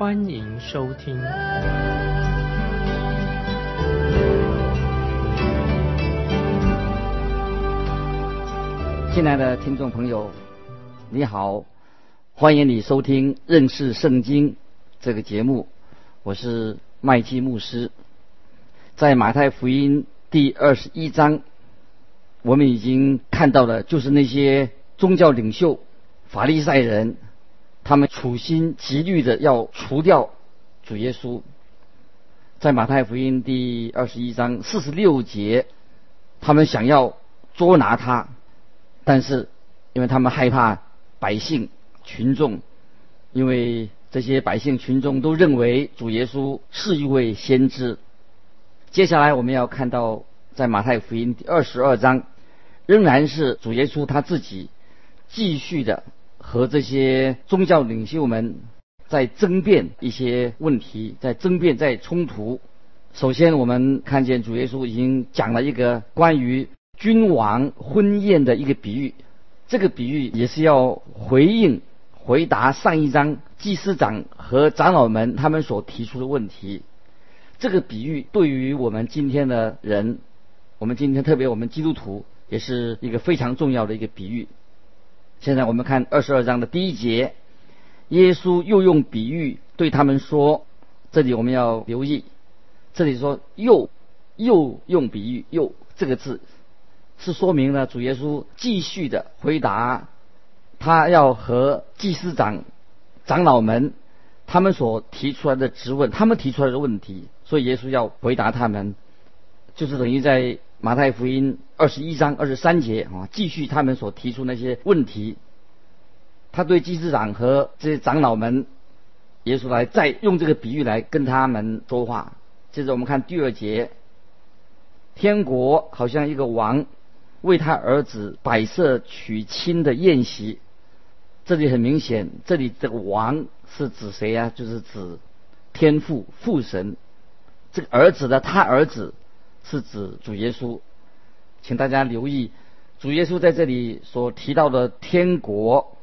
欢迎收听。亲爱的听众朋友，你好，欢迎你收听认识圣经这个节目，我是麦基牧师。在马太福音第二十一章，我们已经看到了，就是那些宗教领袖、法利赛人，他们处心积虑的要除掉主耶稣。在马太福音第二十一章四十六节，他们想要捉拿他。但是，因为他们害怕百姓群众，因为这些百姓群众都认为主耶稣是一位先知。接下来我们要看到，在马太福音第二十二章，仍然是主耶稣他自己继续的和这些宗教领袖们在争辩一些问题，在争辩，在冲突。首先，我们看见主耶稣已经讲了一个关于。君王婚宴的一个比喻，这个比喻也是要回应、回答上一章祭司长和长老们他们所提出的问题。这个比喻对于我们今天的人，我们今天特别我们基督徒也是一个非常重要的一个比喻。现在我们看二十二章的第一节，耶稣又用比喻对他们说：“这里我们要留意，这里说又又用比喻又这个字。”是说明了主耶稣继续的回答，他要和祭司长、长老们他们所提出来的质问，他们提出来的问题，所以耶稣要回答他们，就是等于在马太福音二十一章二十三节啊，继续他们所提出那些问题。他对祭司长和这些长老们，耶稣来再用这个比喻来跟他们说话。接着我们看第二节，天国好像一个王。为他儿子摆设娶亲的宴席，这里很明显，这里这个王是指谁呀？就是指天父父神。这个儿子的他儿子是指主耶稣，请大家留意，主耶稣在这里所提到的天国，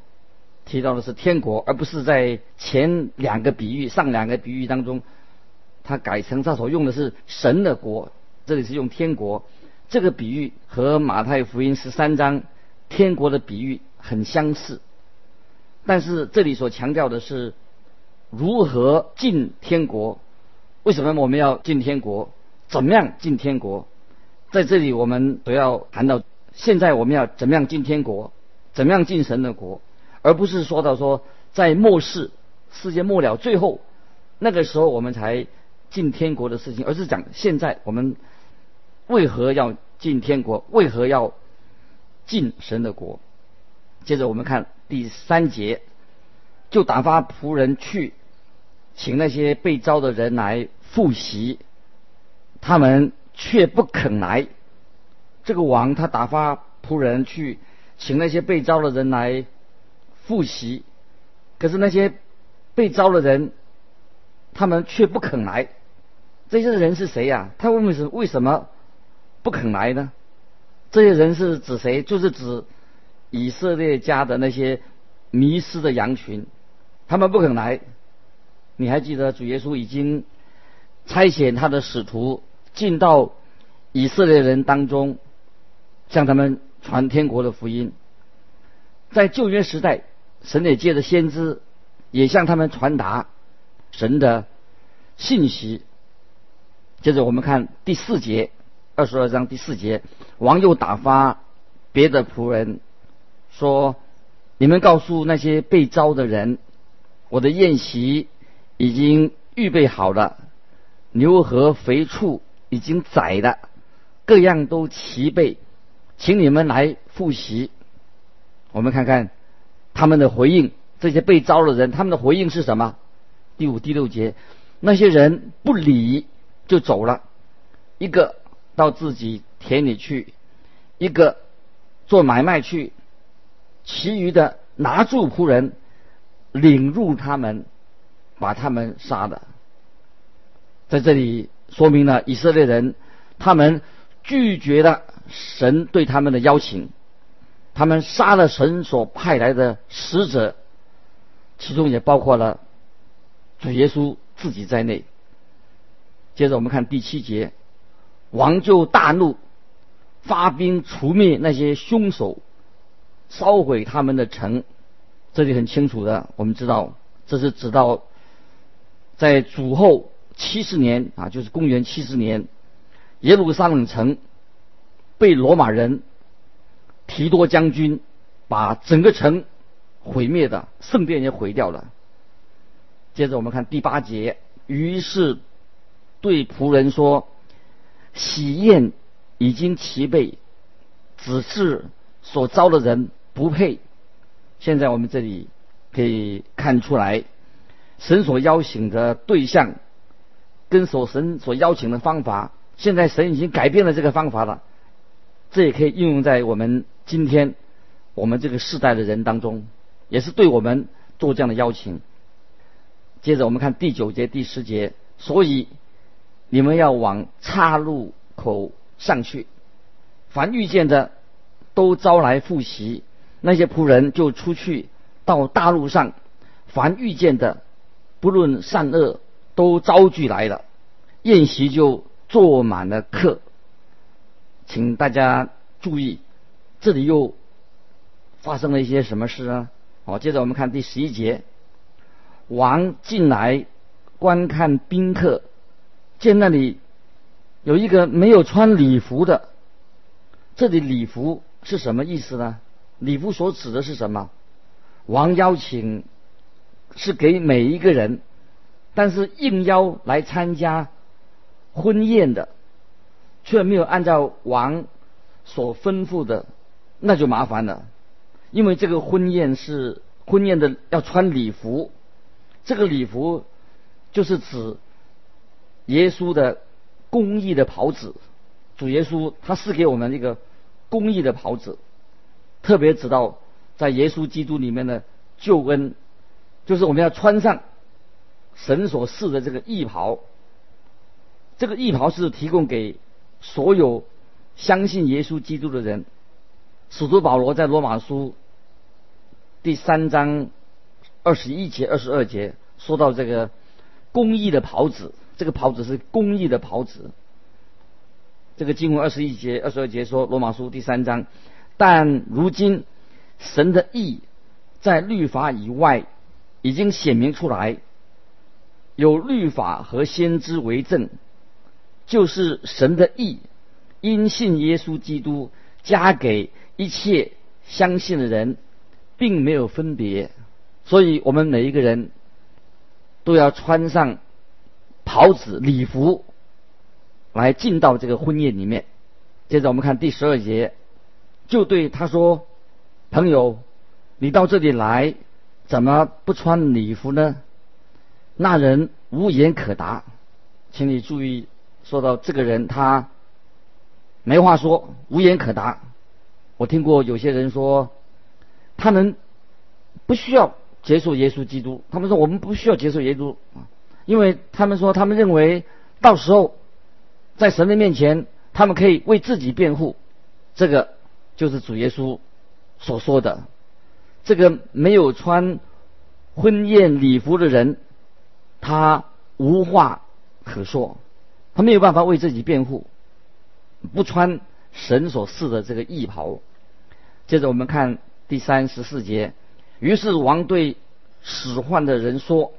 提到的是天国，而不是在前两个比喻、上两个比喻当中，他改成他所用的是神的国，这里是用天国。这个比喻和马太福音十三章天国的比喻很相似，但是这里所强调的是如何进天国。为什么我们要进天国？怎么样进天国？在这里我们都要谈到，现在我们要怎么样进天国？怎么样进神的国？而不是说到说在末世世界末了最后那个时候我们才进天国的事情，而是讲现在我们。为何要进天国？为何要进神的国？接着我们看第三节，就打发仆人去请那些被招的人来复习，他们却不肯来。这个王他打发仆人去请那些被招的人来复习，可是那些被招的人，他们却不肯来。这些人是谁呀？他问是为什么？不肯来呢？这些人是指谁？就是指以色列家的那些迷失的羊群，他们不肯来。你还记得主耶稣已经差遣他的使徒进到以色列人当中，向他们传天国的福音。在旧约时代，神也借着先知也向他们传达神的信息。接着我们看第四节。二十二章第四节，王又打发别的仆人说：“你们告诉那些被招的人，我的宴席已经预备好了，牛和肥畜已经宰了，各样都齐备，请你们来复习。”我们看看他们的回应。这些被招的人，他们的回应是什么？第五、第六节，那些人不理就走了，一个到自己田里去，一个做买卖去，其余的拿住仆人，领入他们，把他们杀了。在这里说明了以色列人他们拒绝了神对他们的邀请，他们杀了神所派来的使者，其中也包括了主耶稣自己在内。接着我们看第七节，王就大怒，发兵除灭那些凶手，烧毁他们的城。这里很清楚的，我们知道这是指到在主后。七十年啊，就是公元七十年，耶路撒冷城被罗马人提多将军把整个城毁灭的，圣殿也毁掉了。接着我们看第八节，于是对仆人说：“喜宴已经齐备，只是所招的人不配。”现在我们这里可以看出来，神所邀请的对象。跟所神所邀请的方法，现在神已经改变了这个方法了。这也可以应用在我们今天我们这个世代的人当中，也是对我们做这样的邀请。接着我们看第九节、第十节，所以你们要往岔路口上去，凡遇见的都招来复习，那些仆人就出去到大路上，凡遇见的不论善恶。都招聚来了，宴席就坐满了客。请大家注意，这里又发生了一些什么事啊？好，接着我们看第十一节，王进来观看宾客，见那里有一个没有穿礼服的。这里礼服是什么意思呢？礼服所指的是什么？王邀请是给每一个人。但是应邀来参加婚宴的，却没有按照王所吩咐的，那就麻烦了。因为这个婚宴是婚宴的要穿礼服，这个礼服就是指耶稣的公义的袍子。主耶稣他是给我们一个公义的袍子，特别指到在耶稣基督里面的救恩，就是我们要穿上。神所赐的这个义袍，这个义袍是提供给所有相信耶稣基督的人。使徒保罗在罗马书第三章二十一节、二十二节说到这个公义的袍子，这个袍子是公义的袍子。这个经文二十一节、二十二节说罗马书第三章，但如今神的义在律法以外已经显明出来。有律法和先知为证，就是神的意，因信耶稣基督加给一切相信的人，并没有分别。所以，我们每一个人都要穿上袍子礼服，来进到这个婚宴里面。接着，我们看第十二节，就对他说：“朋友，你到这里来，怎么不穿礼服呢？”那人无言可答，请你注意，说到这个人，他没话说，无言可答。我听过有些人说，他们不需要接受耶稣基督，他们说我们不需要接受耶稣啊，因为他们说他们认为到时候在神的面前，他们可以为自己辩护。这个就是主耶稣所说的，这个没有穿婚宴礼服的人。他无话可说，他没有办法为自己辩护，不穿神所赐的这个义袍。接着我们看第三十四节，于是王对使唤的人说：“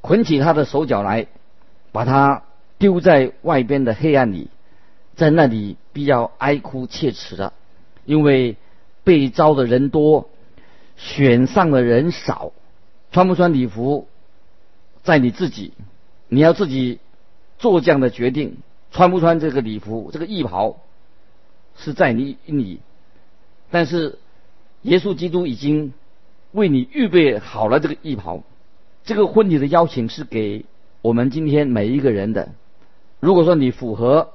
捆起他的手脚来，把他丢在外边的黑暗里，在那里必要哀哭切齿的，因为被招的人多，选上的人少，穿不穿礼服？”在你自己，你要自己做这样的决定，穿不穿这个礼服、这个衣袍，是在你你。但是，耶稣基督已经为你预备好了这个衣袍。这个婚礼的邀请是给我们今天每一个人的。如果说你符合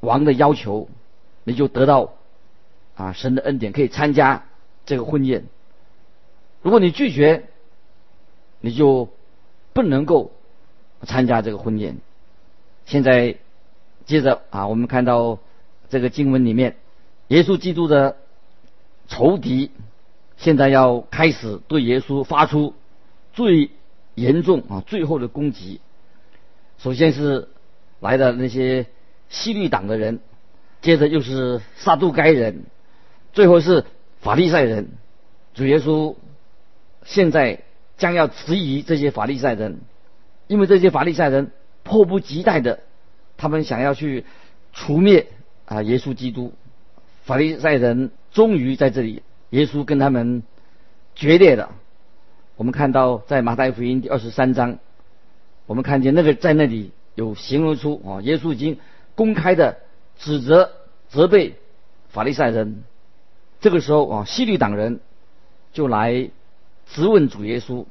王的要求，你就得到啊神的恩典，可以参加这个婚宴。如果你拒绝，你就不能够参加这个婚宴。现在接着啊，我们看到这个经文里面，耶稣基督的仇敌现在要开始对耶稣发出最严重啊最后的攻击。首先是来的那些西律党的人，接着又是撒杜该人，最后是法利赛人。主耶稣现在。将要质疑这些法利赛人，因为这些法利赛人迫不及待的，他们想要去除灭啊耶稣基督。法利赛人终于在这里，耶稣跟他们决裂了。我们看到在马太福音第二十三章，我们看见那个在那里有形容出啊，耶稣已经公开的指责责备法利赛人。这个时候啊，西律党人就来。质问主耶稣，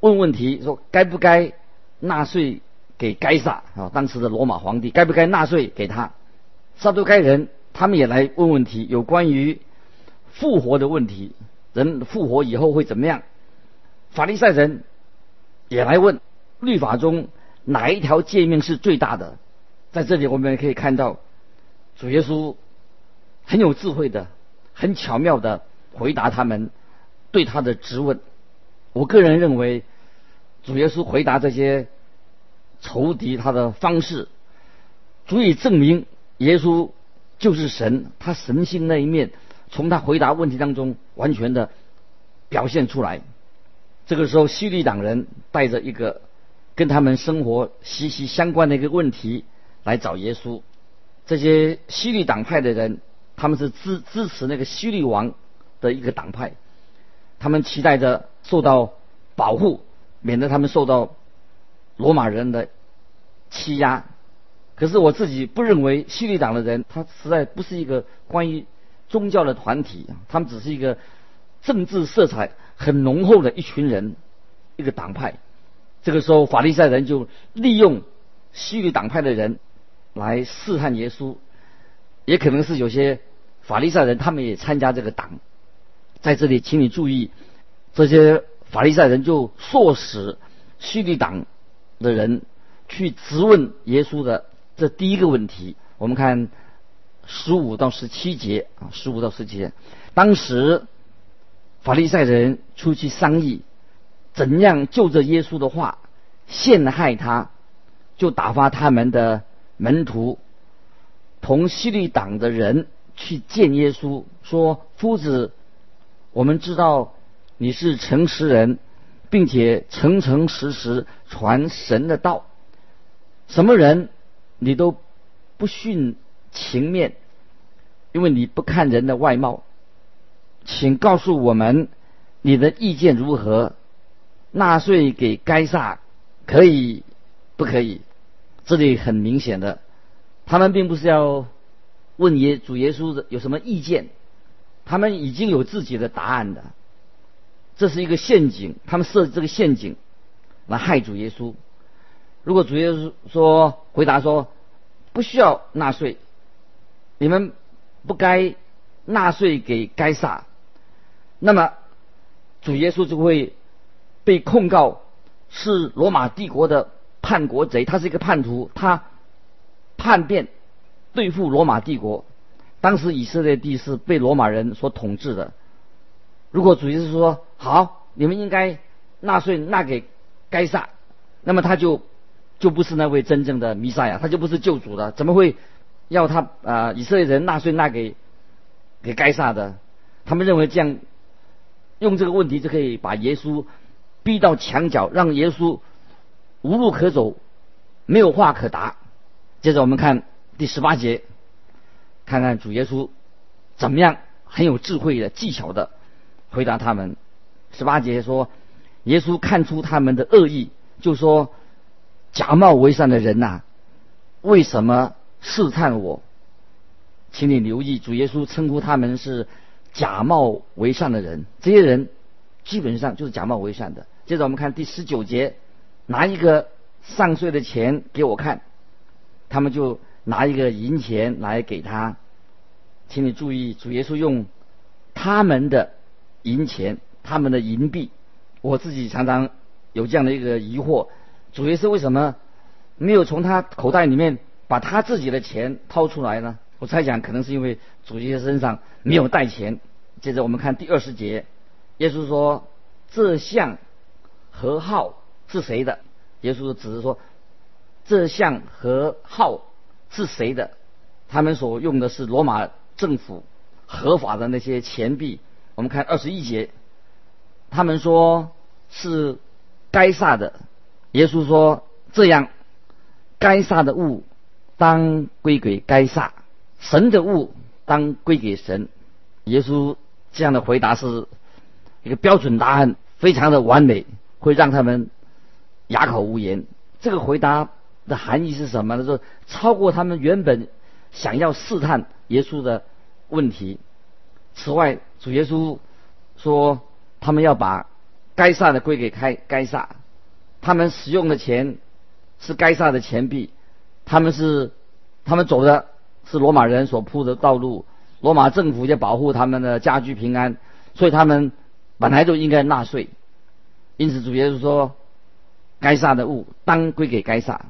问问题说该不该纳税给该撒啊？当时的罗马皇帝该不该纳税给他？撒都该人他们也来问问题，有关于复活的问题，人复活以后会怎么样？法利赛人也来问律法中哪一条诫命是最大的？在这里我们可以看到主耶稣很有智慧的、很巧妙的回答他们。对他的质问，我个人认为，主耶稣回答这些仇敌他的方式，足以证明耶稣就是神，他神性那一面从他回答问题当中完全的表现出来。这个时候，西律党人带着一个跟他们生活息息相关的一个问题来找耶稣。这些西律党派的人，他们是支支持那个西律王的一个党派。他们期待着受到保护，免得他们受到罗马人的欺压。可是我自己不认为西律党的人，他实在不是一个关于宗教的团体，他们只是一个政治色彩很浓厚的一群人，一个党派。这个时候，法利赛人就利用西律党派的人来试探耶稣，也可能是有些法利赛人他们也参加这个党。在这里，请你注意，这些法利赛人就唆使叙利党的人去质问耶稣的这第一个问题。我们看十五到十七节啊，十五到十七节，当时法利赛人出去商议，怎样就着耶稣的话陷害他，就打发他们的门徒同希律党的人去见耶稣，说：“夫子。”我们知道你是诚实人，并且诚诚实实传神的道。什么人你都不徇情面，因为你不看人的外貌。请告诉我们你的意见如何？纳税给该撒可以不可以？这里很明显的，他们并不是要问耶主耶稣有什么意见。他们已经有自己的答案的，这是一个陷阱。他们设这个陷阱来害主耶稣。如果主耶稣说回答说不需要纳税，你们不该纳税给该撒，那么主耶稣就会被控告是罗马帝国的叛国贼。他是一个叛徒，他叛变对付罗马帝国。当时以色列地是被罗马人所统治的。如果主耶稣说好，你们应该纳税纳给该撒，那么他就就不是那位真正的弥赛亚，他就不是救主了。怎么会要他啊？以色列人纳税纳给给该撒的？他们认为这样用这个问题就可以把耶稣逼到墙角，让耶稣无路可走，没有话可答。接着我们看第十八节。看看主耶稣怎么样很有智慧的技巧的回答他们。十八节说，耶稣看出他们的恶意，就说：“假冒为善的人呐，为什么试探我？”请你留意，主耶稣称呼他们是假冒为善的人。这些人基本上就是假冒为善的。接着我们看第十九节，拿一个上税的钱给我看。”他们就拿一个银钱来给他。请你注意，主耶稣用他们的银钱、他们的银币。我自己常常有这样的一个疑惑：主耶稣为什么没有从他口袋里面把他自己的钱掏出来呢？我猜想，可能是因为主耶稣身上没有带钱。接着我们看第二十节，耶稣说：“这像和号是谁的？”耶稣只是说：“这像和号是谁的？”他们所用的是罗马政府合法的那些钱币。我们看二十一节，他们说是该撒的。耶稣说：“这样，该撒的物当归给该撒，神的物当归给神。”耶稣。这样的回答是一个标准答案，非常的完美，会让他们哑口无言。这个回答的含义是什么呢？说超过他们原本想要试探耶稣的问题。此外，主耶稣说他们要把该撒的归给该该撒，他们使用的钱是该撒的钱币，他们是他们走的是罗马人所铺的道路。罗马政府要保护他们的家居平安，所以他们本来就应该纳税。因此，主耶稣说：“该撒的物当归给该撒。”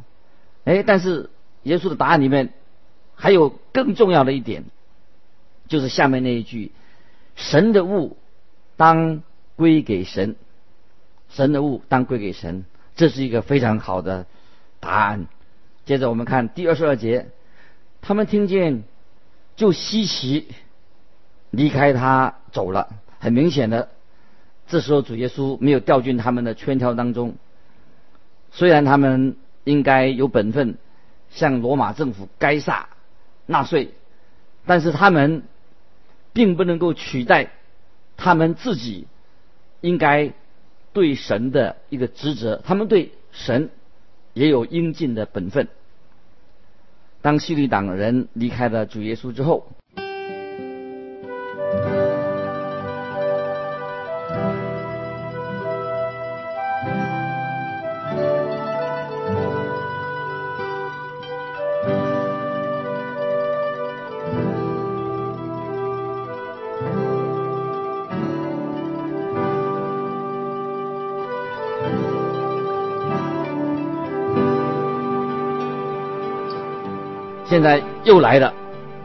哎，但是耶稣的答案里面还有更重要的一点，就是下面那一句：“神的物当归给神，神的物当归给神。”这是一个非常好的答案。接着我们看第二十二节，他们听见。就稀奇，离开他走了。很明显的，这时候主耶稣没有掉进他们的圈套当中。虽然他们应该有本分，向罗马政府该撒纳税，但是他们并不能够取代他们自己应该对神的一个职责。他们对神也有应尽的本分。当希律党人离开了主耶稣之后。现在又来了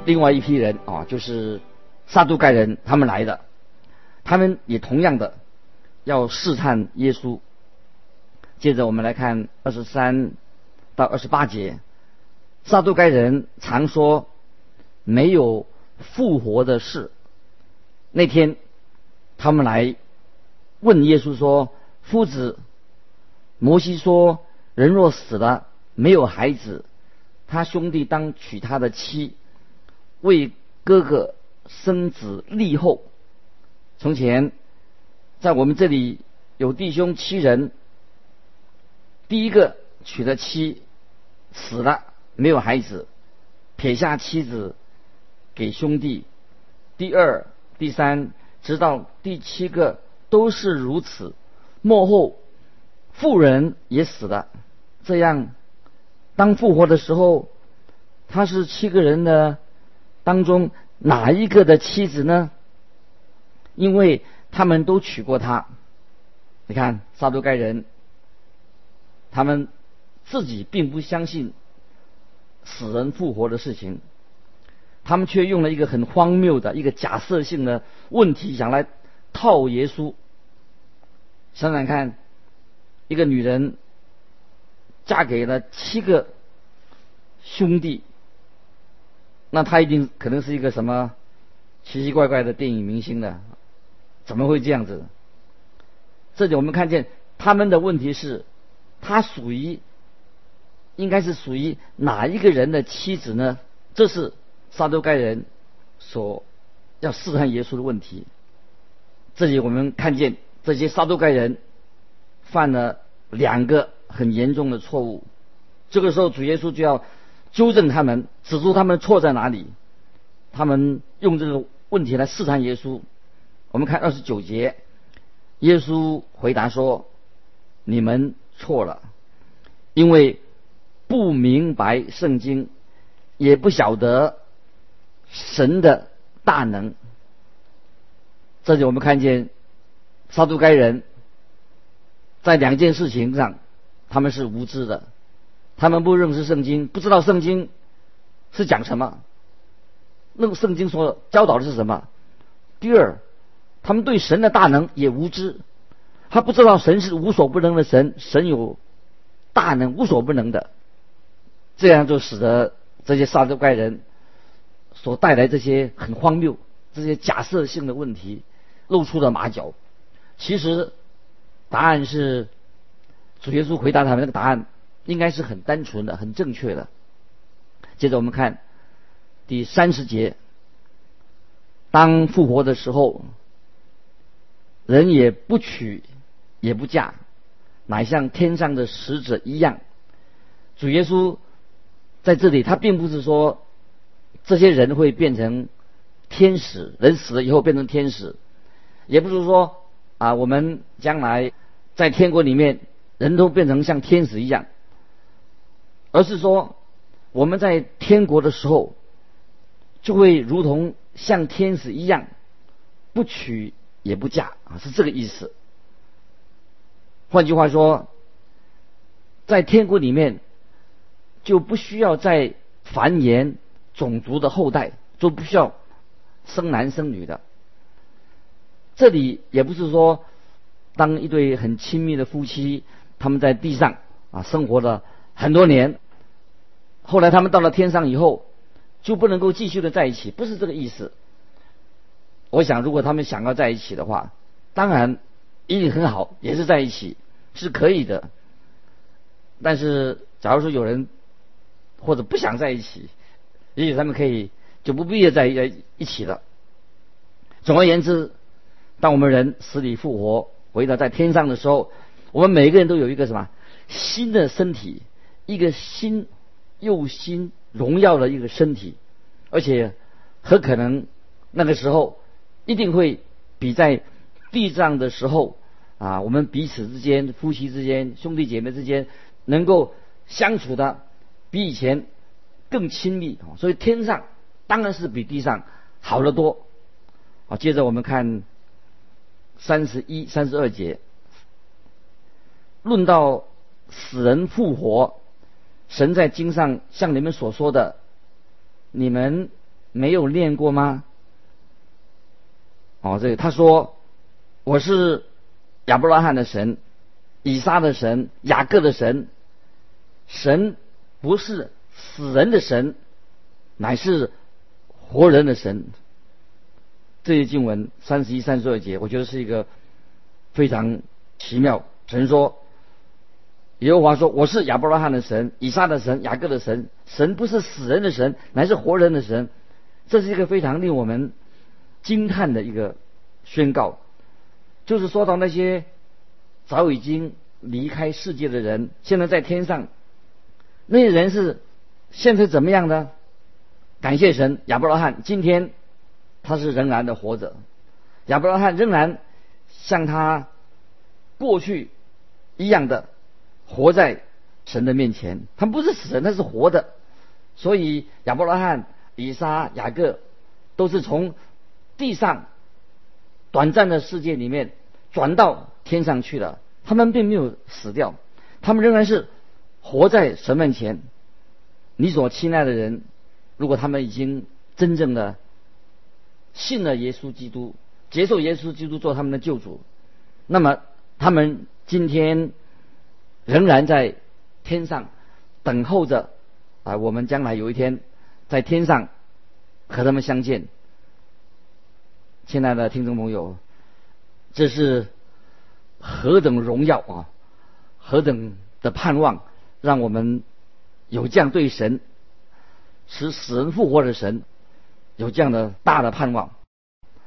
另外一批人啊，就是撒都盖人，他们来的，他们也同样的要试探耶稣。接着我们来看二十三到二十八节，撒都盖人常说没有复活的事。那天他们来问耶稣说：“夫子，摩西说人若死了没有孩子。”他兄弟当娶他的妻，为哥哥生子立后。从前，在我们这里有弟兄七人，第一个娶的妻死了，没有孩子，撇下妻子给兄弟；第二、第三，直到第七个都是如此。末后妇人也死了，这样。当复活的时候，他是七个人的当中哪一个的妻子呢？因为他们都娶过她。你看，撒都该人，他们自己并不相信死人复活的事情，他们却用了一个很荒谬的一个假设性的问题，想来套耶稣。想想看，一个女人。嫁给了七个兄弟，那他一定可能是一个什么奇奇怪怪的电影明星呢？怎么会这样子？这里我们看见他们的问题是，他属于应该是属于哪一个人的妻子呢？这是撒都该人所要试探耶稣的问题。这里我们看见这些撒都该人犯了两个。很严重的错误，这个时候主耶稣就要纠正他们，指出他们错在哪里。他们用这个问题来试探耶稣。我们看二十九节，耶稣回答说：“你们错了，因为不明白圣经，也不晓得神的大能。这里我们看见撒都该人在两件事情上，他们是无知的，他们不认识圣经，不知道圣经是讲什么，那圣经所教导的是什么。第二，他们对神的大能也无知，他不知道神是无所不能的神，神有大能无所不能的，这样就使得这些撒都该人所带来这些很荒谬、这些假设性的问题。露出了马脚，其实答案是主耶稣回答他们那个答案应该是很单纯的、很正确的。接着我们看第三十节，当复活的时候，人也不娶也不嫁，乃像天上的使者一样。主耶稣在这里，他并不是说这些人会变成天使，人死了以后变成天使。也不是说啊，我们将来在天国里面人都变成像天使一样，而是说我们在天国的时候就会如同像天使一样，不娶也不嫁啊，是这个意思。换句话说，在天国里面就不需要再繁衍种族的后代，就不需要生男生女的。这里也不是说，当一对很亲密的夫妻，他们在地上啊生活了很多年，后来他们到了天上以后，就不能够继续的在一起，不是这个意思。我想，如果他们想要在一起的话，当然一定很好，也是在一起是可以的。但是，假如说有人或者不想在一起，也许他们可以就不必要在一起了。总而言之。当我们人死里复活，回到在天上的时候，我们每个人都有一个什么新的身体，一个新又新荣耀的一个身体，而且很可能那个时候一定会比在地上的时候啊，我们彼此之间、夫妻之间、兄弟姐妹之间能够相处的比以前更亲密。所以天上当然是比地上好得多。好，接着我们看。三十一、三十二节，论到死人复活，神在经上像你们所说的，你们没有念过吗？哦，这个他说我是亚伯拉罕的神，以撒的神，雅各的神，神不是死人的神，乃是活人的神。这些经文三十一、三十二节，我觉得是一个非常奇妙。神说：“耶和华说，我是亚伯拉罕的神，以撒的神，雅各的神。神不是死人的神，乃是活人的神。”这是一个非常令我们惊叹的一个宣告。就是说到那些早已经离开世界的人，现在在天上，那些人是现在怎么样呢？感谢神，亚伯拉罕今天。他是仍然的活着，亚伯拉罕仍然像他过去一样的活在神的面前。他们不是死人，他是活的。所以亚伯拉罕、以撒、雅各都是从地上短暂的世界里面转到天上去了。他们并没有死掉，他们仍然是活在神面前。你所亲爱的人，如果他们已经真正的。信了耶稣基督，接受耶稣基督做他们的救主，那么他们今天仍然在天上等候着啊！我们将来有一天在天上和他们相见。亲爱的听众朋友，这是何等荣耀啊！何等的盼望，让我们有这样对神使死人复活的神。有这样的大的盼望。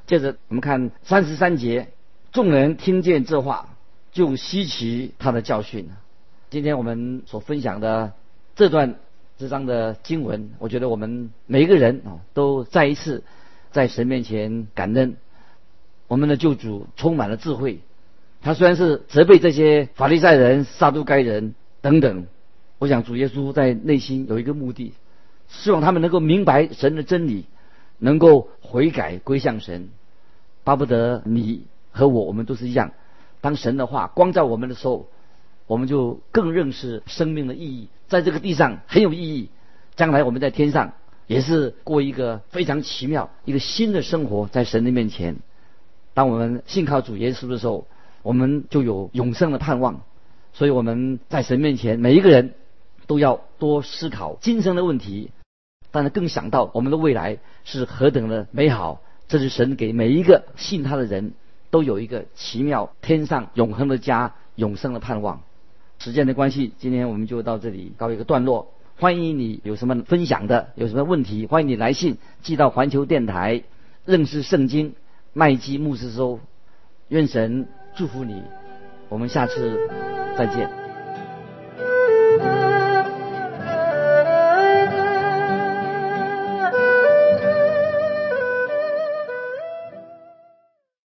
接着我们看三十三节，众人听见这话，就吸取他的教训。今天我们所分享的这段这章的经文，我觉得我们每一个人啊，都再一次在神面前感恩。我们的救主充满了智慧，他虽然是责备这些法利赛人、撒都该人等等，我想主耶稣在内心有一个目的，希望他们能够明白神的真理，能够悔改归向神。巴不得你和我，我们都是一样。当神的话光照我们的时候，我们就更认识生命的意义，在这个地上很有意义。将来我们在天上也是过一个非常奇妙、一个新的生活，在神的面前。当我们信靠主耶稣的时候，我们就有永生的盼望。所以我们在神面前，每一个人都要多思考今生的问题，但是更想到我们的未来是何等的美好。这是神给每一个信他的人都有一个奇妙天上永恒的家、永生的盼望。时间的关系，今天我们就到这里告一个段落。欢迎你有什么分享的，有什么问题，欢迎你来信寄到环球电台认识圣经麦基牧师收。愿神祝福你，我们下次再见。